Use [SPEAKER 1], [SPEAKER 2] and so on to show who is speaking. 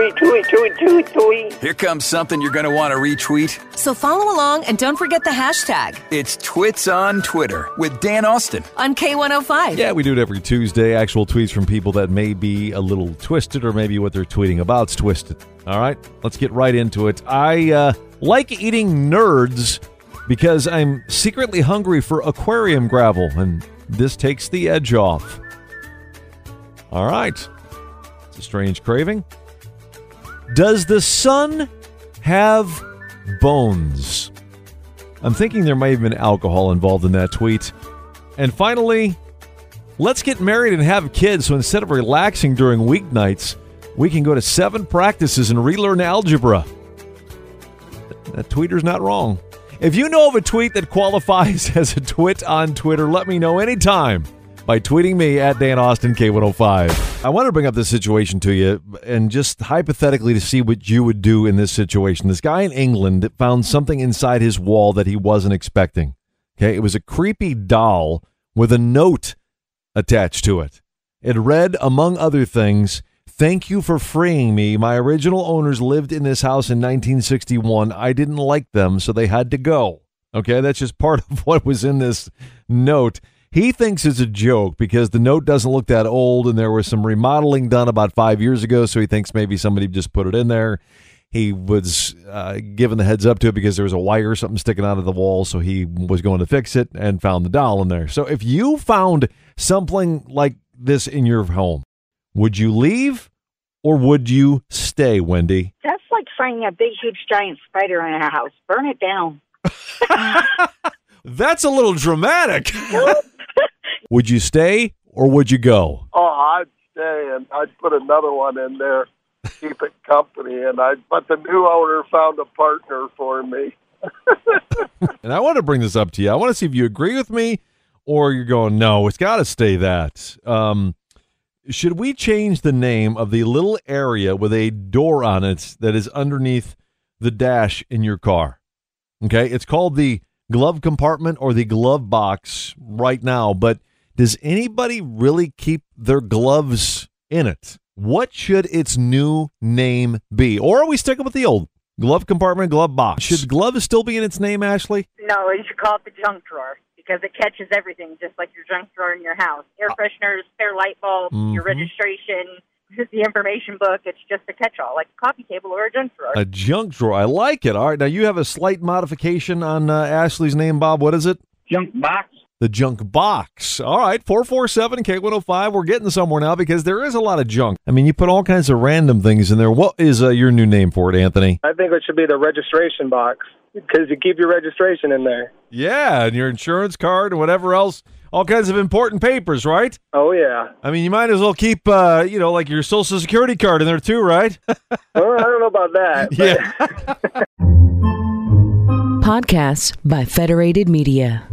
[SPEAKER 1] Tweet, tweet, tweet, tweet, tweet.
[SPEAKER 2] Here comes something you're going to want to retweet.
[SPEAKER 3] So follow along and don't forget the hashtag
[SPEAKER 2] It's Twits on Twitter with Dan Austin.
[SPEAKER 3] on K105.
[SPEAKER 4] Yeah, we do it every Tuesday. Actual tweets from people that may be a little twisted, or maybe what they're tweeting about's twisted. All right, let's get right into it. I uh, like eating nerds because I'm secretly hungry for aquarium gravel, and this takes the edge off. All right, it's a strange craving. Does the sun have bones? I'm thinking there might have been alcohol involved in that tweet. And finally, let's get married and have kids so instead of relaxing during weeknights, we can go to seven practices and relearn algebra. That tweeter's not wrong. If you know of a tweet that qualifies as a twit on Twitter, let me know anytime by tweeting me at Dan Austin K105. I want to bring up this situation to you and just hypothetically to see what you would do in this situation. This guy in England found something inside his wall that he wasn't expecting. Okay, it was a creepy doll with a note attached to it. It read, among other things, Thank you for freeing me. My original owners lived in this house in 1961. I didn't like them, so they had to go. Okay, that's just part of what was in this note. He thinks it's a joke because the note doesn't look that old and there was some remodeling done about five years ago, so he thinks maybe somebody just put it in there. He was uh, given the heads up to it because there was a wire or something sticking out of the wall, so he was going to fix it and found the doll in there. So if you found something like this in your home, would you leave or would you stay, Wendy?
[SPEAKER 5] That's like finding a big, huge, giant spider in a house. Burn it down.
[SPEAKER 4] That's a little dramatic. Would you stay or would you go?
[SPEAKER 1] Oh, I'd stay and I'd put another one in there, keep it company, and I. But the new owner found a partner for me.
[SPEAKER 4] And I want to bring this up to you. I want to see if you agree with me or you're going, no, it's got to stay that. Um, should we change the name of the little area with a door on it that is underneath the dash in your car? Okay, it's called the glove compartment or the glove box right now, but does anybody really keep their gloves in it? What should its new name be? Or are we sticking with the old glove compartment, glove box? Should gloves still be in its name, Ashley?
[SPEAKER 5] No, you should call it the junk drawer because it catches everything, just like your junk drawer in your house. Air fresheners, spare light bulbs, your
[SPEAKER 4] Mhm.
[SPEAKER 5] registration, the information book. It's just a catch-all, like a coffee table or a junk drawer.
[SPEAKER 4] A junk drawer. I like it. All right. Now you have a slight modification on uh, Ashley's name, Bob. What is it?
[SPEAKER 1] Junk box.
[SPEAKER 4] The junk box. All right. 447 K105. We're getting somewhere now because there is a lot of junk. I mean, you put all kinds of random things in there. What is uh, your new name for it, Anthony?
[SPEAKER 6] I think it should be the registration box because you keep your registration in there.
[SPEAKER 4] Yeah. And your insurance card and whatever else. All kinds of important papers, right?
[SPEAKER 6] Oh yeah.
[SPEAKER 4] I mean, you might as well keep, uh, you know, like your social security card in there too, right?
[SPEAKER 6] Well, I don't know about that. but-
[SPEAKER 4] yeah.
[SPEAKER 7] Podcasts by Federated Media.